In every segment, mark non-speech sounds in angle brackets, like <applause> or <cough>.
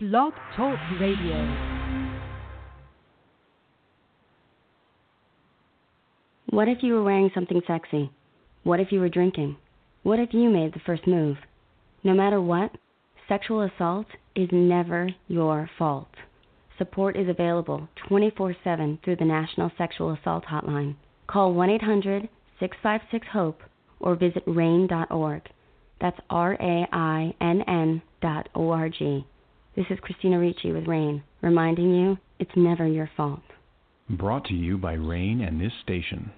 Blog Talk Radio. What if you were wearing something sexy? What if you were drinking? What if you made the first move? No matter what, sexual assault is never your fault. Support is available 24 7 through the National Sexual Assault Hotline. Call 1 800 656 HOPE or visit RAINN.org. That's R A I N N dot O R G. This is Christina Ricci with RAINN, reminding you it's never your fault. Brought to you by RAINN and this station.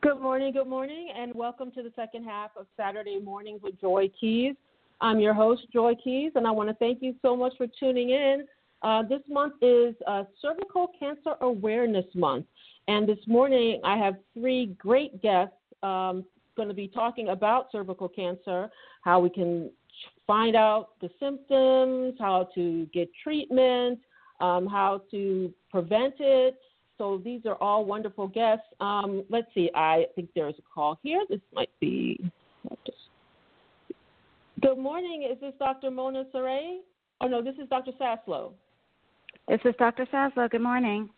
Good morning, good morning, and welcome to the second half of Saturday Mornings with Joy Keys. I'm your host, Joy Keys, and I want to thank you so much for tuning in. Uh, this month is uh, Cervical Cancer Awareness Month, and this morning I have three great guests um, going to be talking about cervical cancer, how we can find out the symptoms, how to get treatment, um, how to prevent it. So these are all wonderful guests. Um, let's see, I think there's a call here. This might be. Good morning. Is this Dr. Mona Saray? Oh, no, this is Dr. Saslow. This is Dr. Saslow. Good morning.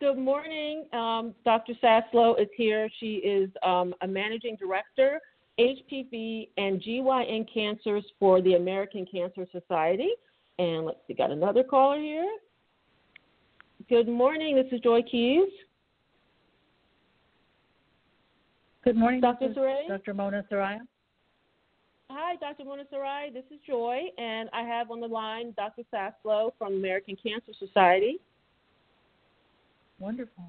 Good morning. Um, Dr. Saslow is here. She is um, a managing director, HPV and GYN cancers for the American Cancer Society. And let's see, got another caller here. Good morning. This is Joy Keys. Good morning, Dr. Saray. Dr. Mona Saraiya. Hi, Dr. Mona Sarai. This is Joy, and I have on the line Dr. Saslow from American Cancer Society. Wonderful.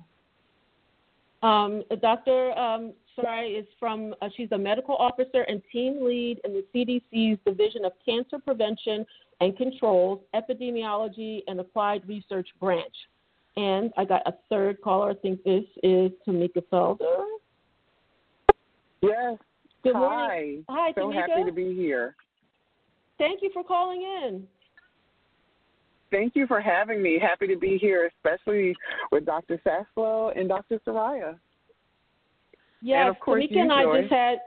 Um, Dr. Um, Sarai is from, uh, she's a medical officer and team lead in the CDC's Division of Cancer Prevention and Controls, Epidemiology, and Applied Research Branch. And I got a third caller. I think this is Tamika Felder. Yes. Good Hi. morning. Hi, so Tamika. happy to be here. Thank you for calling in. Thank you for having me. Happy to be here, especially with Dr. Saslow and Dr. Saraiya. Yes, And of course Tamika and I just had.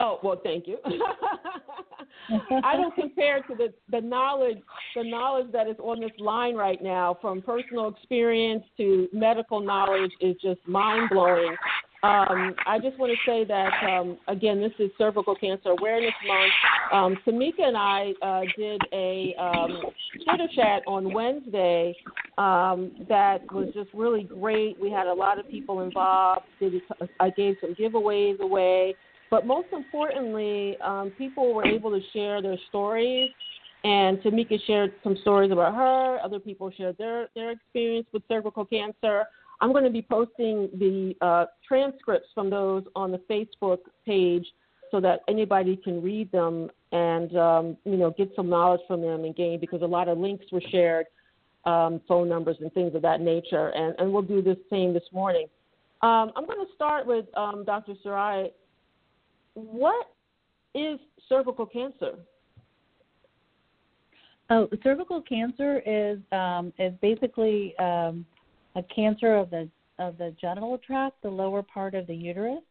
Oh well, thank you. <laughs> I don't compare to the the knowledge the knowledge that is on this line right now, from personal experience to medical knowledge, is just mind blowing. Um, I just want to say that um, again, this is Cervical Cancer Awareness Month. Um, Tamika and I uh, did a um, Twitter chat on Wednesday um, that was just really great. We had a lot of people involved. Did I gave some giveaways away, but most importantly, um, people were able to share their stories. And Tamika shared some stories about her. Other people shared their their experience with cervical cancer. I'm going to be posting the uh, transcripts from those on the Facebook page so that anybody can read them and um, you know get some knowledge from them and gain because a lot of links were shared, um, phone numbers and things of that nature. And, and we'll do the same this morning. Um, I'm going to start with um, Dr. Sarai. What is cervical cancer? Oh, cervical cancer is um, is basically um, a cancer of the of the genital tract, the lower part of the uterus,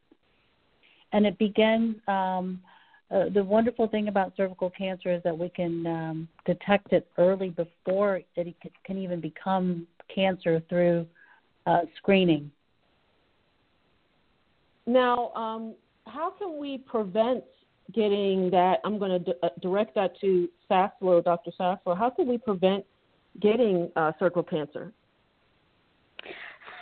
and it begins. Um, uh, the wonderful thing about cervical cancer is that we can um, detect it early before it can even become cancer through uh, screening. Now, um, how can we prevent getting that? I'm going to d- uh, direct that to Saslow, Dr. Saslow. How can we prevent getting uh, cervical cancer?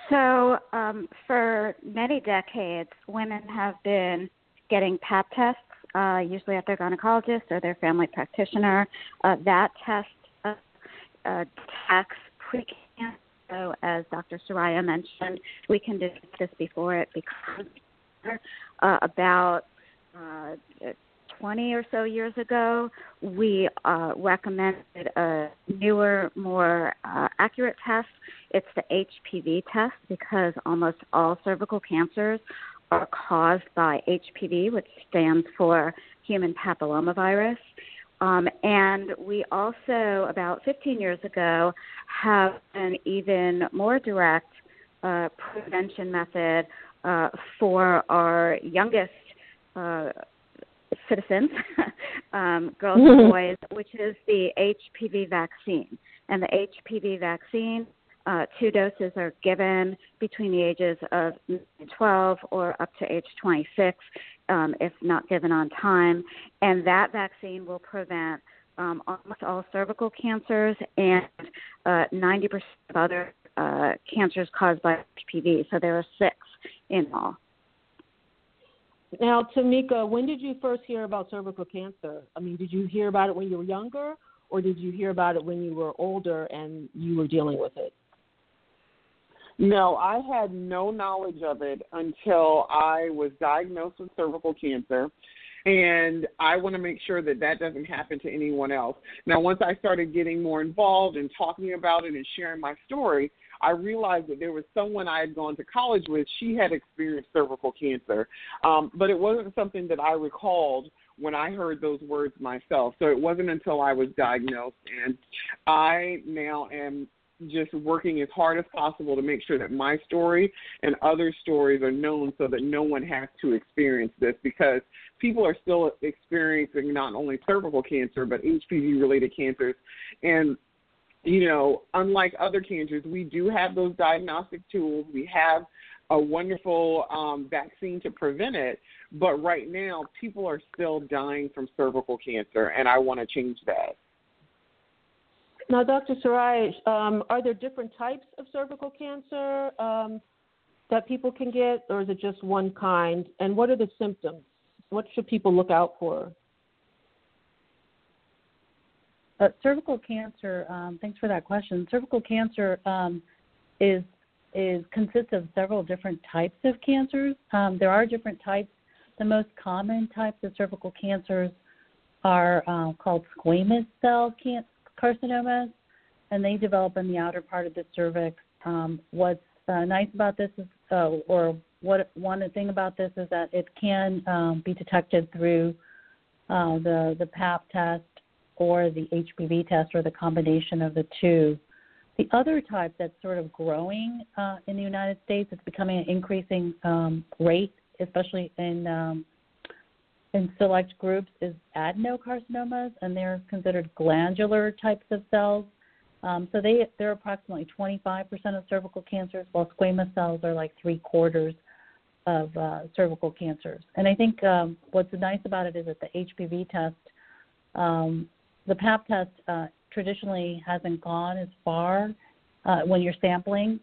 So, um, for many decades, women have been getting Pap tests, uh, usually at their gynecologist or their family practitioner. Uh, that test uh, uh, detects precancer. So, as Dr. Saraiya mentioned, we can detect this before it becomes. Uh, about uh, 20 or so years ago, we uh, recommended a newer, more uh, accurate test. It's the HPV test because almost all cervical cancers are caused by HPV, which stands for human papillomavirus. Um, and we also, about 15 years ago, have an even more direct uh, prevention method uh, for our youngest uh, citizens, <laughs> um, girls and boys, which is the HPV vaccine. And the HPV vaccine, uh, two doses are given between the ages of 12 or up to age 26 um, if not given on time. And that vaccine will prevent um, almost all cervical cancers and uh, 90% of other uh, cancers caused by HPV. So there are six in all. Now, Tamika, when did you first hear about cervical cancer? I mean, did you hear about it when you were younger, or did you hear about it when you were older and you were dealing with it? No, I had no knowledge of it until I was diagnosed with cervical cancer. And I want to make sure that that doesn't happen to anyone else. Now, once I started getting more involved and talking about it and sharing my story, I realized that there was someone I had gone to college with. She had experienced cervical cancer, um, but it wasn't something that I recalled when I heard those words myself. So it wasn't until I was diagnosed, and I now am just working as hard as possible to make sure that my story and other stories are known so that no one has to experience this because people are still experiencing not only cervical cancer but HPV related cancers and you know unlike other cancers we do have those diagnostic tools we have a wonderful um, vaccine to prevent it but right now people are still dying from cervical cancer and I want to change that now, Dr. Sarai, um, are there different types of cervical cancer um, that people can get, or is it just one kind? And what are the symptoms? What should people look out for? Uh, cervical cancer. Um, thanks for that question. Cervical cancer um, is is consists of several different types of cancers. Um, there are different types. The most common types of cervical cancers are uh, called squamous cell can- carcinomas, and they develop in the outer part of the cervix. Um, what's uh, nice about this is, uh, or what one thing about this is that it can um, be detected through uh, the the Pap test or the HPV test or the combination of the two. The other type that's sort of growing uh, in the United States, it's becoming an increasing um, rate, especially in um, in select groups is adenocarcinomas, and they're considered glandular types of cells. Um, so they they're approximately 25% of cervical cancers, while squamous cells are like three quarters of uh, cervical cancers. And I think um, what's nice about it is that the HPV test, um, the Pap test, uh, traditionally hasn't gone as far uh, when you're sampling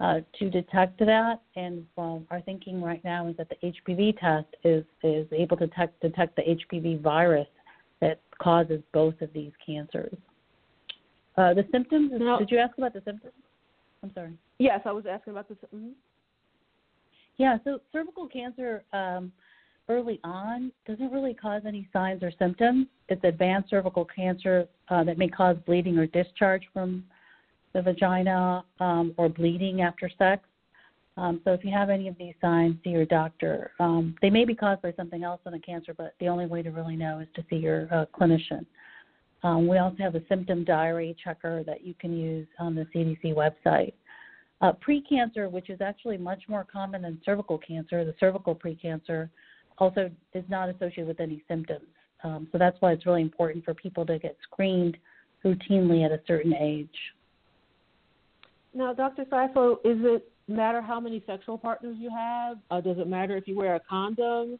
uh, to detect that. And um, our thinking right now is that the HPV test is is able to detect, detect the HPV virus that causes both of these cancers. Uh, the symptoms. Now, did you ask about the symptoms? I'm sorry. Yes, I was asking about the. Mm-hmm. Yeah, so cervical cancer um, early on doesn't really cause any signs or symptoms. It's advanced cervical cancer uh, that may cause bleeding or discharge from the vagina um, or bleeding after sex. Um, so if you have any of these signs, see your doctor. Um, they may be caused by something else than cancer, but the only way to really know is to see your uh, clinician. Um, we also have a symptom diary checker that you can use on the CDC website. Uh, precancer, which is actually much more common than cervical cancer, the cervical precancer, also is not associated with any symptoms. Um, so that's why it's really important for people to get screened routinely at a certain age. Now, Dr. Sifo, is it matter how many sexual partners you have? Uh, does it matter if you wear a condom?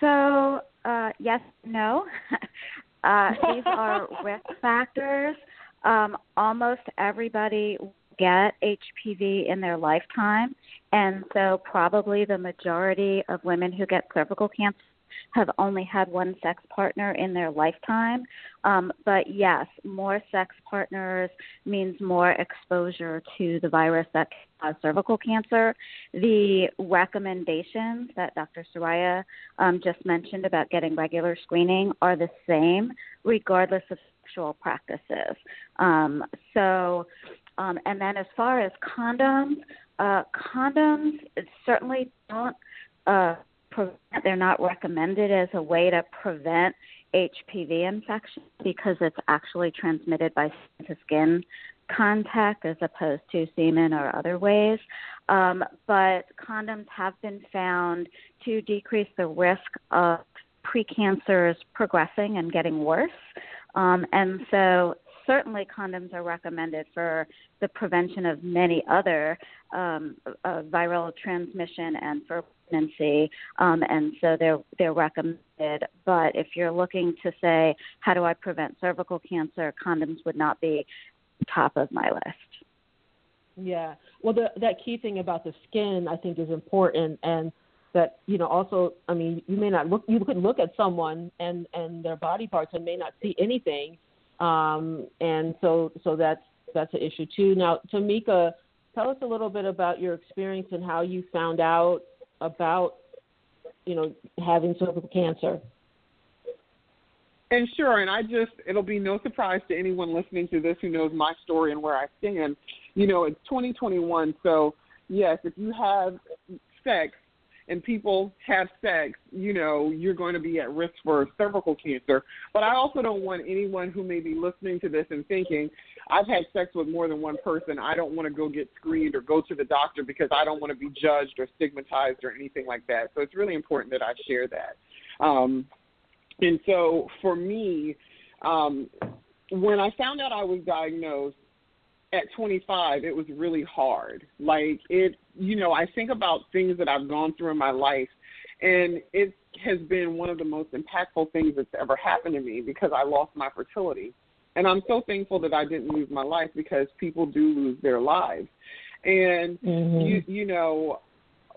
So, uh, yes, no. <laughs> uh, these are risk factors. Um, almost everybody get HPV in their lifetime, and so probably the majority of women who get cervical cancer have only had one sex partner in their lifetime. Um, but yes, more sex partners means more exposure to the virus that causes cervical cancer. The recommendations that Dr. Saraiya um, just mentioned about getting regular screening are the same regardless of sexual practices. Um, so, um, and then as far as condoms, uh, condoms certainly don't uh, prevent, they're not recommended as a way to prevent HPV infection because it's actually transmitted by skin to skin contact as opposed to semen or other ways. Um, but condoms have been found to decrease the risk of precancers progressing and getting worse. Um, and so certainly condoms are recommended for the prevention of many other um, uh, viral transmission and for pregnancy, um, and so they're they're recommended. But if you're looking to say how do I prevent cervical cancer, condoms would not be top of my list. Yeah, well, the, that key thing about the skin, I think, is important, and that you know also, I mean, you may not look, you could look at someone and and their body parts and may not see anything, um, and so so that's that's an issue too. Now, Tamika, tell us a little bit about your experience and how you found out about you know having cervical cancer. And sure, and I just, it'll be no surprise to anyone listening to this who knows my story and where I stand. You know, it's 2021, so yes, if you have sex and people have sex, you know, you're going to be at risk for cervical cancer. But I also don't want anyone who may be listening to this and thinking, I've had sex with more than one person, I don't want to go get screened or go to the doctor because I don't want to be judged or stigmatized or anything like that. So it's really important that I share that. Um, and so for me, um, when I found out I was diagnosed at 25, it was really hard. Like it, you know, I think about things that I've gone through in my life, and it has been one of the most impactful things that's ever happened to me because I lost my fertility. And I'm so thankful that I didn't lose my life because people do lose their lives. And mm-hmm. you you know,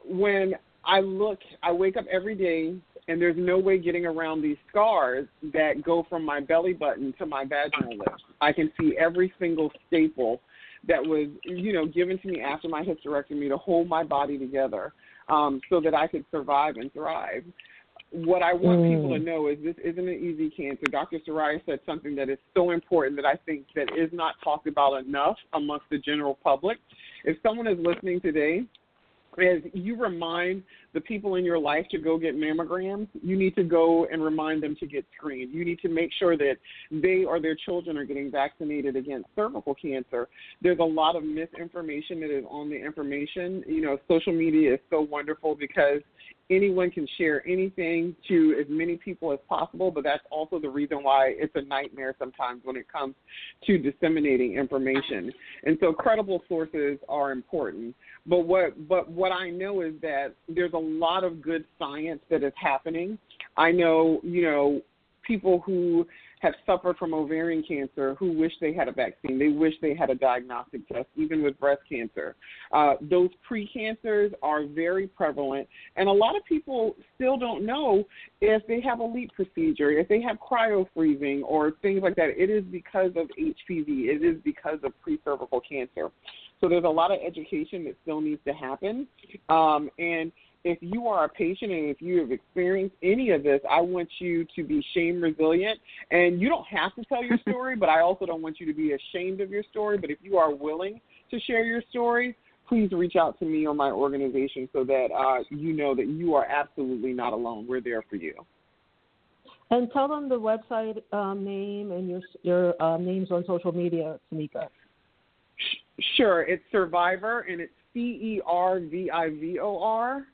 when I look, I wake up every day and there's no way getting around these scars that go from my belly button to my vaginal lips. I can see every single staple that was, you know, given to me after my hysterectomy to hold my body together um, so that I could survive and thrive. What I want mm. people to know is this isn't an easy cancer. Dr. Saraiya said something that is so important that I think that is not talked about enough amongst the general public. If someone is listening today as you remind the people in your life to go get mammograms, you need to go and remind them to get screened. You need to make sure that they or their children are getting vaccinated against cervical cancer. There's a lot of misinformation that is on the information. You know, social media is so wonderful because anyone can share anything to as many people as possible, but that's also the reason why it's a nightmare sometimes when it comes to disseminating information. And so credible sources are important. But what but what I know is that there's a lot of good science that is happening. I know, you know, people who have suffered from ovarian cancer who wish they had a vaccine. They wish they had a diagnostic test, even with breast cancer. Uh, those precancers are very prevalent, and a lot of people still don't know if they have a LEEP procedure, if they have cryo freezing, or things like that. It is because of HPV. It is because of pre-cervical cancer. So there's a lot of education that still needs to happen, um, and if you are a patient and if you have experienced any of this, I want you to be shame resilient. And you don't have to tell your <laughs> story, but I also don't want you to be ashamed of your story. But if you are willing to share your story, please reach out to me or my organization so that uh, you know that you are absolutely not alone. We're there for you. And tell them the website um, name and your your uh, names on social media, Tamika. Sure, it's Cervivor, and it's C E R V I V O R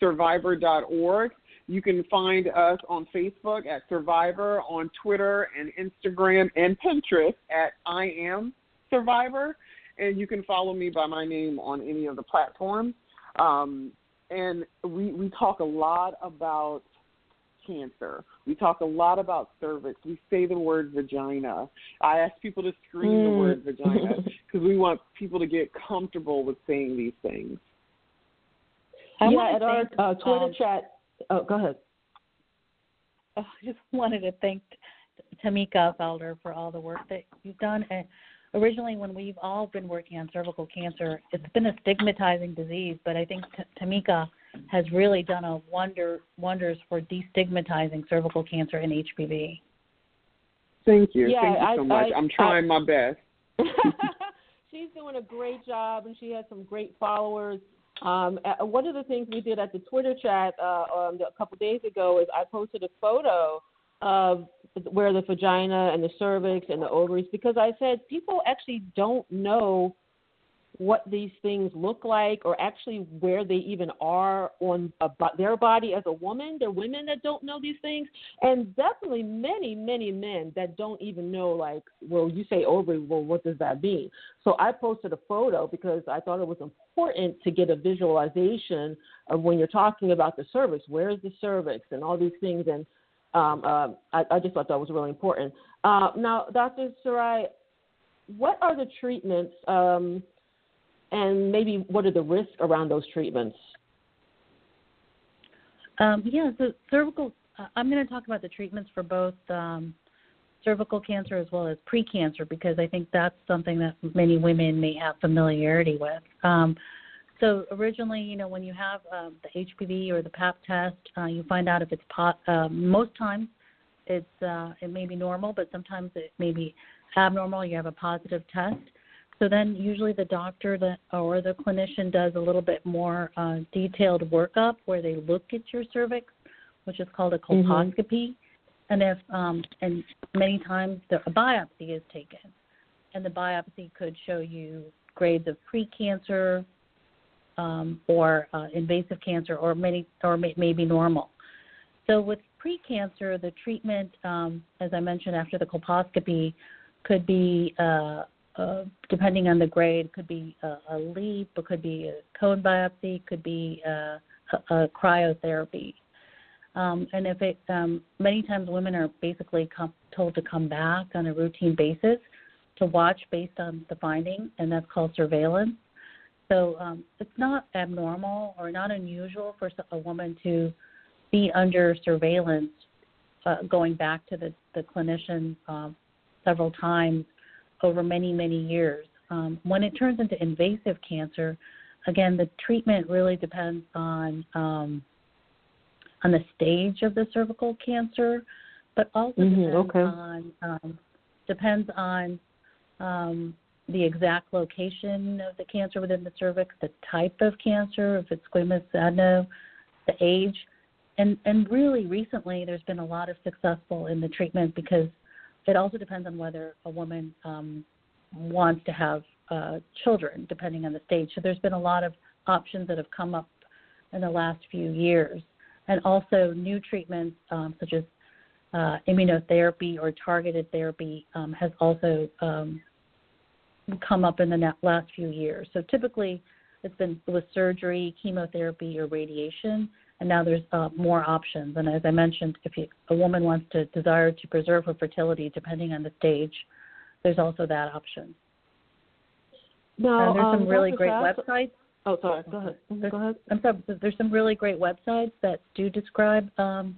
cervivor.org. You can find us on Facebook at Cervivor, on Twitter and Instagram and Pinterest at I Am Cervivor. and you can follow me by my name on any of the platforms. Um, and we we talk a lot about cancer. We talk a lot about cervix. We say the word vagina. I ask people to scream mm. the word vagina <laughs> because we want people to get comfortable with saying these things. I yeah, at our uh, Twitter um, chat. Oh, go ahead. Oh, <laughs> I just wanted to thank Tamika Felder for all the work that you've done. And originally, when we've all been working on cervical cancer, it's been a stigmatizing disease, but I think T- Tamika has really done a wonder wonders for destigmatizing cervical cancer and HPV. Thank you. Yeah, Thank you so I, much. I, am trying I, my best. <laughs> <laughs> she's doing a great job, and she has some great followers. Um, one of the things we did at the Twitter chat uh, um, a couple days ago is I posted a photo of where the vagina and the cervix and the ovaries because I said people actually don't know what these things look like or actually where they even are on a, their body as a woman. There are women that don't know these things, and definitely many, many men that don't even know, like, well, you say ovary, well, what does that mean? So I posted a photo because I thought it was important to get a visualization of when you're talking about the cervix, where's the cervix, and all these things. And um, uh, I, I just thought that was really important. Uh, now, Dr. Sarai, what are the treatments? Um, and maybe what are the risks around those treatments? Um, yeah, so cervical. Uh, I'm going to talk about the treatments for both um, cervical cancer as well as precancer because I think that's something that many women may have familiarity with. Um, so originally, you know, when you have um, the HPV or the Pap test, uh, you find out if it's pot. Uh, most times, it's uh, it may be normal, but sometimes it may be abnormal. You have a positive test. So then, usually the doctor that, or the clinician does a little bit more uh, detailed workup where they look at your cervix, which is called a mm-hmm. colposcopy, mm-hmm. and if um, and many times the, a biopsy is taken, and the biopsy could show you grades of precancer um, or uh, invasive cancer, or many or may, maybe normal. So with precancer, the treatment, um, as I mentioned after the colposcopy, could be uh, uh, depending on the grade, could be a, a LEEP, it could be a cone biopsy, could be a, a, a cryotherapy. Um, and if it, um, many times women are basically com- told to come back on a routine basis to watch based on the finding, and that's called surveillance. So um, it's not abnormal or not unusual for a woman to be under surveillance, uh, going back to the, the clinician uh, several times over many, many years. Um, when it turns into invasive cancer, again, the treatment really depends on um, on the stage of the cervical cancer, but also mm-hmm, depends okay. on um, depends on um, the exact location of the cancer within the cervix, the type of cancer, if it's squamous adeno, the age, and and really recently there's been a lot of successful in the treatment because it also depends on whether a woman um, wants to have uh, children, depending on the stage. So there's been a lot of options that have come up in the last few years, and also new treatments um, such as uh, immunotherapy or targeted therapy um, has also um, come up in the last few years. So typically, it's been with surgery, chemotherapy, or radiation and now there's uh, more options. And as I mentioned, if you, a woman wants to desire to preserve her fertility, depending on the stage, there's also that option. Now, uh, there's um, some really great websites. Oh, sorry. Go ahead. There's, Go ahead. I'm sorry. There's some really great websites that do describe um,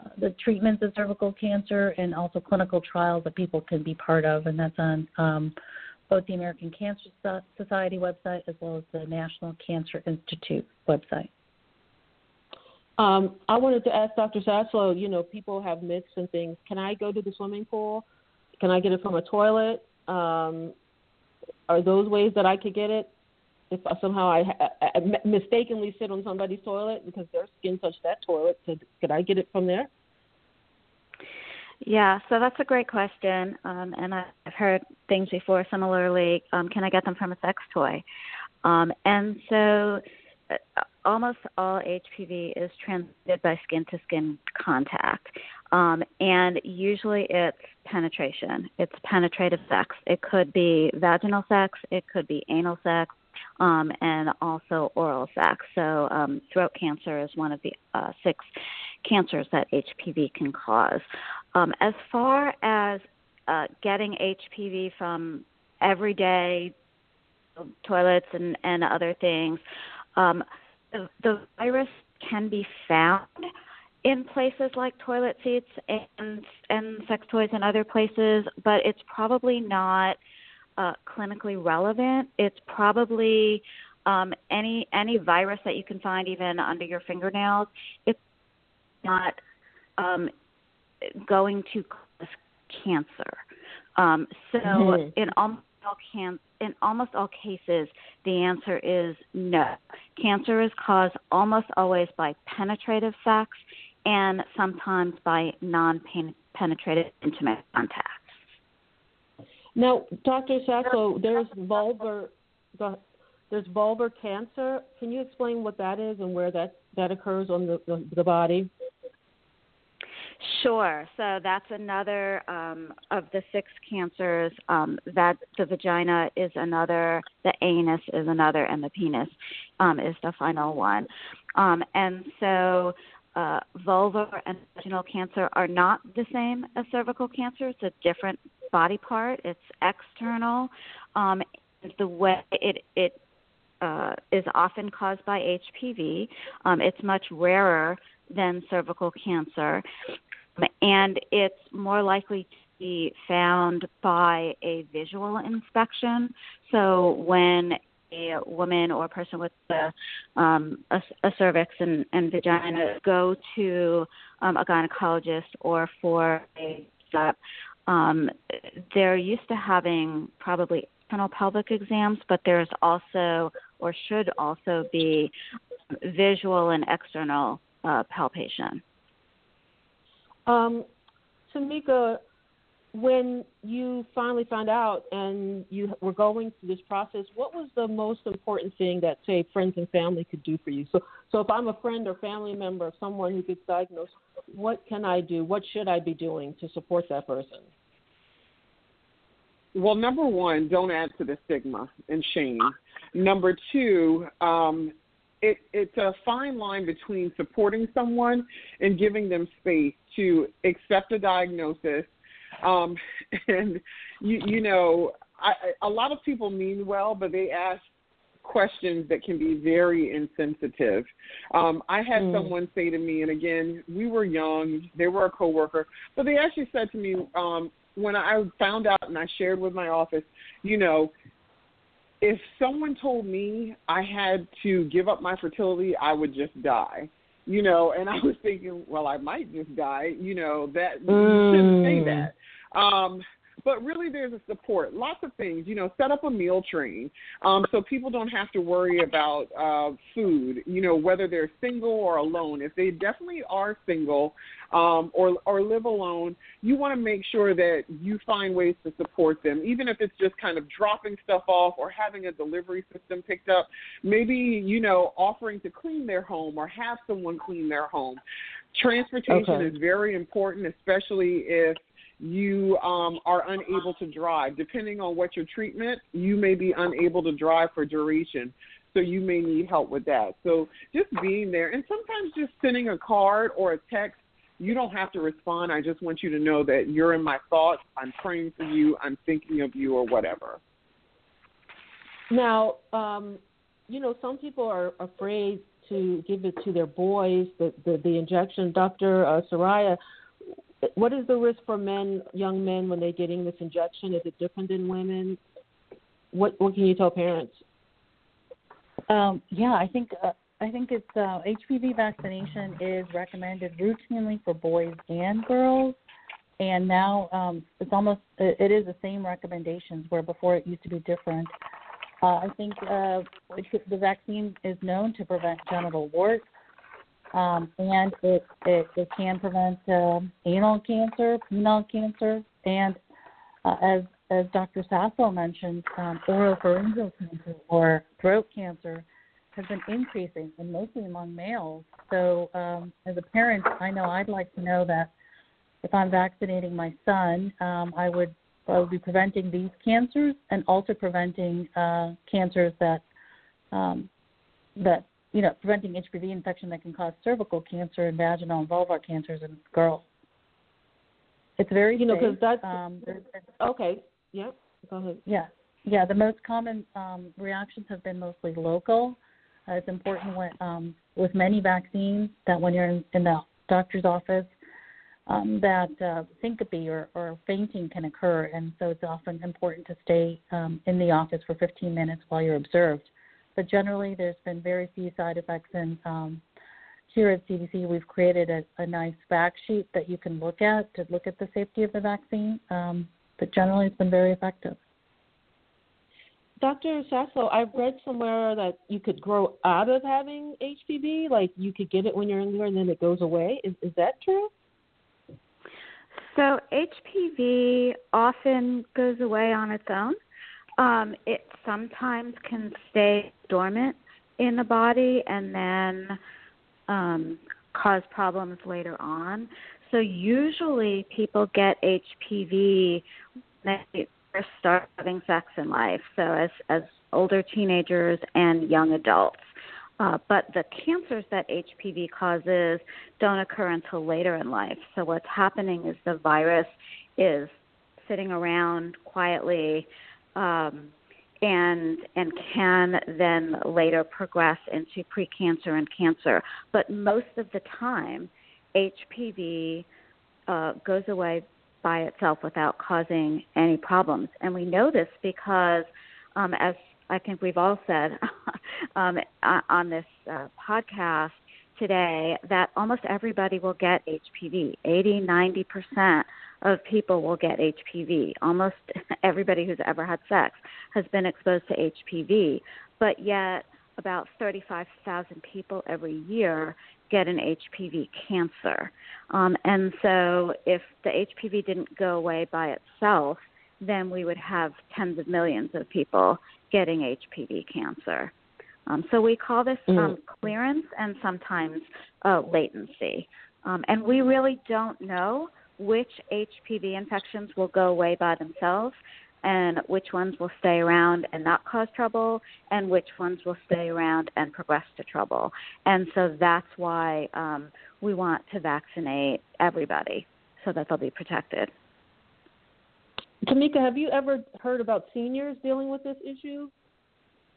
uh, the treatments of cervical cancer and also clinical trials that people can be part of, and that's on um, both the American Cancer Society website as well as the National Cancer Institute website. Um, I wanted to ask Dr. Saslow, you know, people have myths and things. Can I go to the swimming pool? Can I get it from a toilet? Um, are those ways that I could get it? If somehow I, I, I mistakenly sit on somebody's toilet because their skin touched that toilet, could, could I get it from there? Yeah, so that's a great question, um, and I've heard things before. Similarly, um, can I get them from a sex toy? Um, and so almost all HPV is transmitted by skin to skin contact. Um, and usually it's penetration, it's penetrative sex. It could be vaginal sex, it could be anal sex, um, and also oral sex. So, um, throat cancer is one of the uh, six cancers that HPV can cause. Um, as far as uh, getting HPV from everyday toilets and, and other things, um, the, the virus can be found in places like toilet seats and and sex toys and other places, but it's probably not uh, clinically relevant. It's probably um, any any virus that you can find even under your fingernails. It's not um, going to cause cancer. Um, so mm-hmm. in almost all can in almost all cases, the answer is no. Cancer is caused almost always by penetrative sex and sometimes by non-penetrative intimate contact. Now, Dr. Saslow, there's vulvar, there's vulvar cancer. Can you explain what that is and where that, that occurs on the, the, the body? Sure. So that's another um, of the six cancers. Um, that the vagina is another, the anus is another, and the penis um, is the final one. Um, and so uh, vulvar and vaginal cancer are not the same as cervical cancer. It's a different body part. It's external. Um, the way it it uh, is often caused by HPV. Um, it's much rarer than cervical cancer, and it's more likely to be found by a visual inspection. So when a woman or a person with a, um, a, a cervix and, and vagina go to um, a gynecologist or for a step, um, they're used to having probably external pelvic exams, but there's also or should also be visual and external uh, palpation. Um, Tamika, when you finally found out and you were going through this process, what was the most important thing that, say, friends and family could do for you? So, so if I'm a friend or family member of someone who gets diagnosed, what can I do? What should I be doing to support that person? Well, number one, don't add to the stigma and shame. Number two, um, it, it's a fine line between supporting someone and giving them space to accept a diagnosis. Um, <laughs> and you, you know, I, a lot of people mean well, but they ask questions that can be very insensitive. Um, I had mm. someone say to me, and again, we were young, they were a coworker, but they actually said to me um, when I found out and I shared with my office, you know, if someone told me I had to give up my fertility, I would just die. You know, and I was thinking, well, I might just die. You know, that mm. you shouldn't say that. Um, but really, there's a support. Lots of things. You know, set up a meal train um, so people don't have to worry about uh, food. You know, whether they're single or alone. If they definitely are single um, or or live alone, you want to make sure that you find ways to support them, even if it's just kind of dropping stuff off or having a delivery system picked up. Maybe you know, offering to clean their home or have someone clean their home. Transportation okay. is very important, especially if you um, are unable to drive. Depending on what your treatment, you may be unable to drive for duration. So you may need help with that. So just being there and sometimes just sending a card or a text. You don't have to respond. I just want you to know that you're in my thoughts. I'm praying for you. I'm thinking of you or whatever. Now, um, you know, some people are afraid to give it to their boys, the the, the injection. Dr. Uh, Saraiya, what is the risk for men, young men, when they're getting this injection? Is it different than women? What What can you tell parents? Um, yeah, I think uh, I think it's uh, HPV vaccination is recommended routinely for boys and girls, and now um, it's almost it is the same recommendations where before it used to be different. Uh, I think uh, the vaccine is known to prevent genital warts um, and it, it, it can prevent uh, anal cancer, penile cancer, and uh, as as Dr. Saslow mentioned, um, oropharyngeal cancer or throat cancer has been increasing, and mostly among males. So, um, as a parent, I know I'd like to know that if I'm vaccinating my son, um, I would I would be preventing these cancers and also preventing uh, cancers that um, that you know, preventing HPV infection that can cause cervical cancer and vaginal and vulvar cancers in girls. It's very you know because that's um, okay. Yep. Go ahead. Yeah, yeah. The most common um, reactions have been mostly local. Uh, it's important when, um, with many vaccines that when you're in, in the doctor's office, um, that uh, syncope or, or fainting can occur, and so it's often important to stay um, in the office for 15 minutes while you're observed but generally there's been very few side effects. And um, here at CDC, we've created a, a, nice fact sheet that you can look at to look at the safety of the vaccine. Um, but generally, it's been very effective. Dr. Saslow, I've read somewhere that you could grow out of having HPV, like you could get it when you're younger and then it goes away. Is is that true? So HPV often goes away on its own. Um, it sometimes can stay dormant in the body and then um, cause problems later on. So usually people get HPV when they first start having sex in life. So as as older teenagers and young adults. Uh, but the cancers that HPV causes don't occur until later in life. So what's happening is the virus is sitting around quietly um, and and can then later progress into precancer and cancer. But most of the time, HPV uh, goes away by itself without causing any problems, and we know this because, um, as I think we've all said <laughs> um, on this uh, podcast today, that almost everybody will get HPV. 80, 90 percent of people will get HPV. Almost <laughs> everybody who's ever had sex has been exposed to HPV, but yet about 35,000 people every year get an HPV cancer. Um, and so if the HPV didn't go away by itself, then we would have tens of millions of people getting HPV cancer. Um, so we call this mm. um, clearance and sometimes uh, latency. Um, and we really don't know which HPV infections will go away by themselves and which ones will stay around and not cause trouble and which ones will stay around and progress to trouble. And so that's why um, we want to vaccinate everybody so that they'll be protected. Tamika, have you ever heard about seniors dealing with this issue?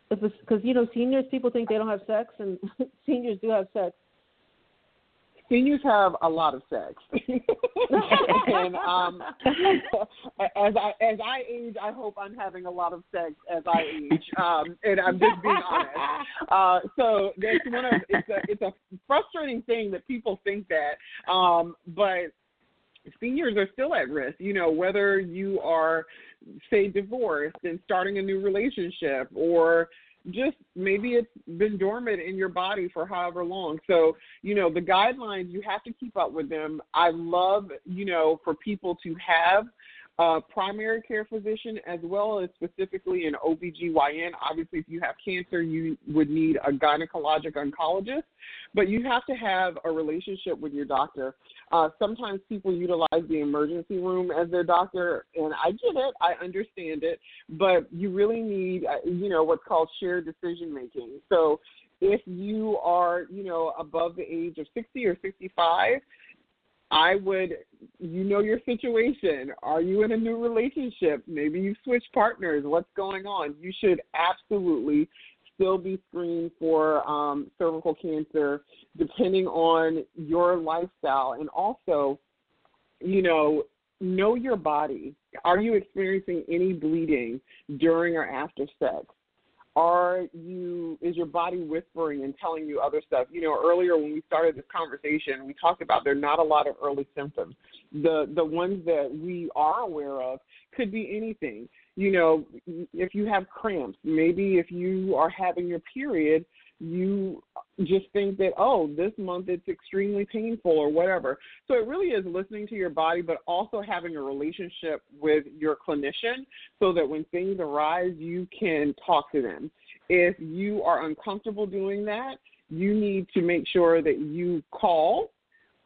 Because you know, seniors people think they don't have sex, and <laughs> seniors do have sex seniors have a lot of sex, <laughs> and um, <laughs> as I as I age, I hope I'm having a lot of sex as I age, um, and I'm just being honest. Uh, so that's one of it's a it's a frustrating thing that people think that, um, but seniors are still at risk. You know, whether you are say divorced and starting a new relationship or just maybe it's been dormant in your body for however long. So, you know, the guidelines, you have to keep up with them. I love, you know, for people to have primary care physician as well as specifically an OBGYN. Obviously, if you have cancer, you would need a gynecologic oncologist, but you have to have a relationship with your doctor. Uh, sometimes people utilize the emergency room as their doctor, and I get it, I understand it, but you really need, uh, you know, what's called shared decision making. So if you are, you know, above the age of 60 or 65, I would, you know, your situation. Are you in a new relationship? Maybe you switched partners. What's going on? You should absolutely still be screened for um, cervical cancer, depending on your lifestyle, and also, you know, know your body. Are you experiencing any bleeding during or after sex? Are you is your body whispering and telling you other stuff? You know earlier when we started this conversation we talked about there are not a lot of early symptoms. The the ones that we are aware of could be anything. You know if you have cramps maybe if you are having your period you just think that oh this month it's extremely painful or whatever. So it really is listening to your body but also having a relationship with your clinician so that when things arise you can talk to them. If you are uncomfortable doing that you need to make sure that you call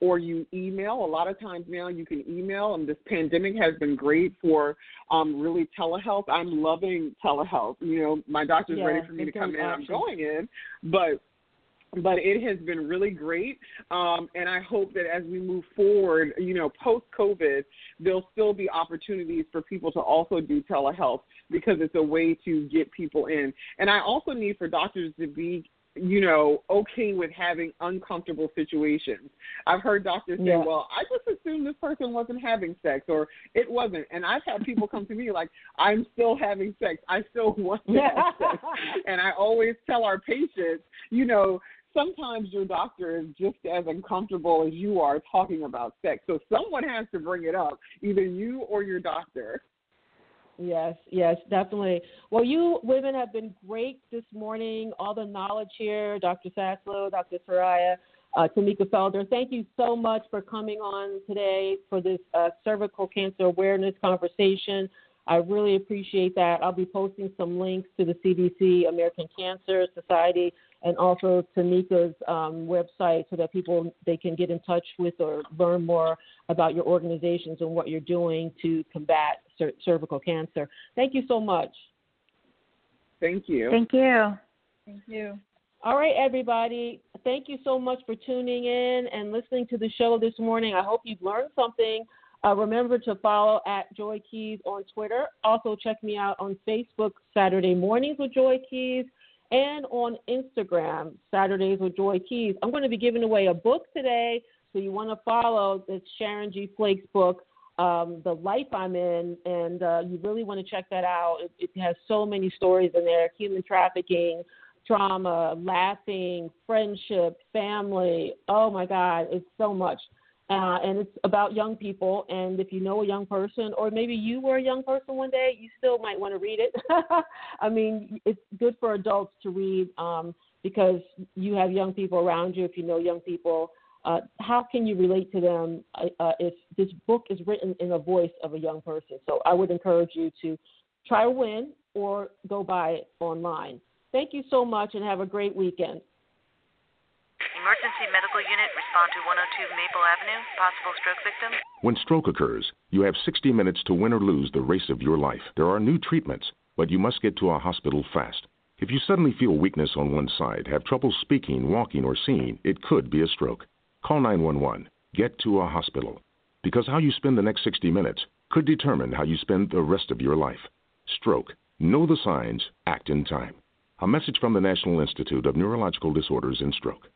or you email. A lot of times now you can email, and this pandemic has been great for um, really telehealth. I'm loving telehealth. You know, my doctor's yeah, ready for me to come in. I'm going in, but but it has been really great um, and i hope that as we move forward you know post covid there'll still be opportunities for people to also do telehealth because it's a way to get people in and i also need for doctors to be you know, okay with having uncomfortable situations. I've heard doctors say, yeah. well, I just assumed this person wasn't having sex or it wasn't. And I've had people come to me like, I'm still having sex. I still <laughs> want to have sex. And I always tell our patients, you know, sometimes your doctor is just as uncomfortable as you are talking about sex. So someone has to bring it up, either you or your doctor. Yes, yes, definitely. Well, you women have been great this morning. All the knowledge here, Dr. Saslow, Dr. Saraiya. Uh, Tamika Felder, thank you so much for coming on today for this uh, cervical cancer awareness conversation. I really appreciate that. I'll be posting some links to the CDC, American Cancer Society, and also Tamika's um, website so that people they can get in touch with or learn more about your organizations and what you're doing to combat cer- cervical cancer. Thank you so much. Thank you. Thank you. Thank you. All right, everybody. Thank you so much for tuning in and listening to the show this morning. I hope you've learned something. Uh, remember to follow at Joy Keys on Twitter. Also, check me out on Facebook, Saturday Mornings with Joy Keys, and on Instagram, Saturdays with Joy Keys. I'm going to be giving away a book today, so you want to follow this Sharon G. Flake's book, um, The Life I'm In, and uh, you really want to check that out. It, it has so many stories in there human trafficking trauma, laughing, friendship, family. Oh my God, it's so much. Uh, and it's about young people. And if you know a young person, or maybe you were a young person one day, you still might want to read it. <laughs> I mean, it's good for adults to read um, because you have young people around you. If you know young people, uh, how can you relate to them uh, uh if this book is written in the voice of a young person? So I would encourage you to try win or go buy it online. Thank you so much and have a great weekend. Emergency medical unit, respond to 102 Maple Avenue, possible stroke victim. When stroke occurs, you have 60 minutes to win or lose the race of your life. There are new treatments, but you must get to a hospital fast. If you suddenly feel weakness on one side, have trouble speaking, walking, or seeing, it could be a stroke. Call 911. Get to a hospital. Because how you spend the next 60 minutes could determine how you spend the rest of your life. Stroke. Know the signs, act in time. A message from the National Institute of Neurological Disorders and Stroke.